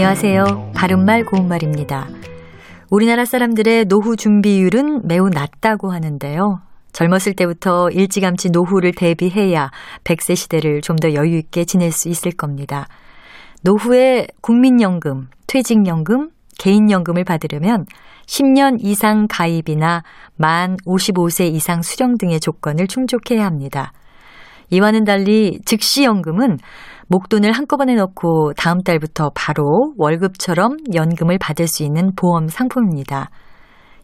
안녕하세요. 바른말 고운말입니다. 우리나라 사람들의 노후 준비율은 매우 낮다고 하는데요. 젊었을 때부터 일찌감치 노후를 대비해야 100세 시대를 좀 더 여유 있게 지낼 수 있을 겁니다. 노후에 국민연금, 퇴직연금, 개인연금을 받으려면 10년 이상 가입이나 만 55세 이상 수령 등의 조건을 충족해야 합니다. 이와는 달리 즉시연금은 목돈을 한꺼번에 넣고 다음 달부터 바로 월급처럼 연금을 받을 수 있는 보험 상품입니다.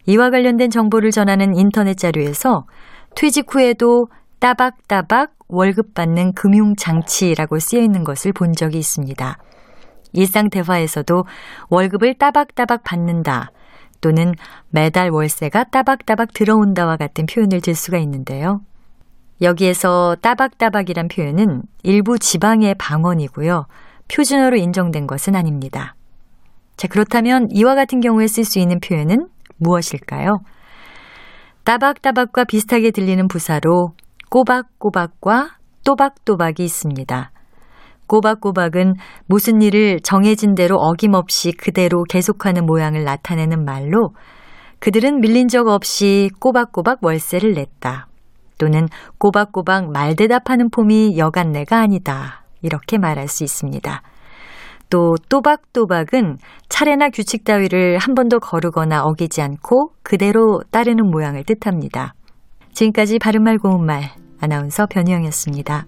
이와 관련된 정보를 전하는 인터넷 자료에서 퇴직 후에도 따박따박 월급 받는 금융장치라고 쓰여 있는 것을 본 적이 있습니다. 일상 대화에서도 월급을 따박따박 받는다 또는 매달 월세가 따박따박 들어온다와 같은 표현을 들 수가 있는데요. 여기에서 따박따박이란 표현은 일부 지방의 방언이고요. 표준어로 인정된 것은 아닙니다. 자, 그렇다면 이와 같은 경우에 쓸 수 있는 표현은 무엇일까요? 따박따박과 비슷하게 들리는 부사로 꼬박꼬박과 또박또박이 있습니다. 꼬박꼬박은 무슨 일을 정해진 대로 어김없이 그대로 계속하는 모양을 나타내는 말로 그들은 밀린 적 없이 꼬박꼬박 월세를 냈다. 또는 꼬박꼬박 말 대답하는 폼이 여간내가 아니다. 이렇게 말할 수 있습니다. 또 또박또박은 차례나 규칙 따위를 한 번도 거르거나 어기지 않고 그대로 따르는 모양을 뜻합니다. 지금까지 바른말 고운말 아나운서 변희영이었습니다.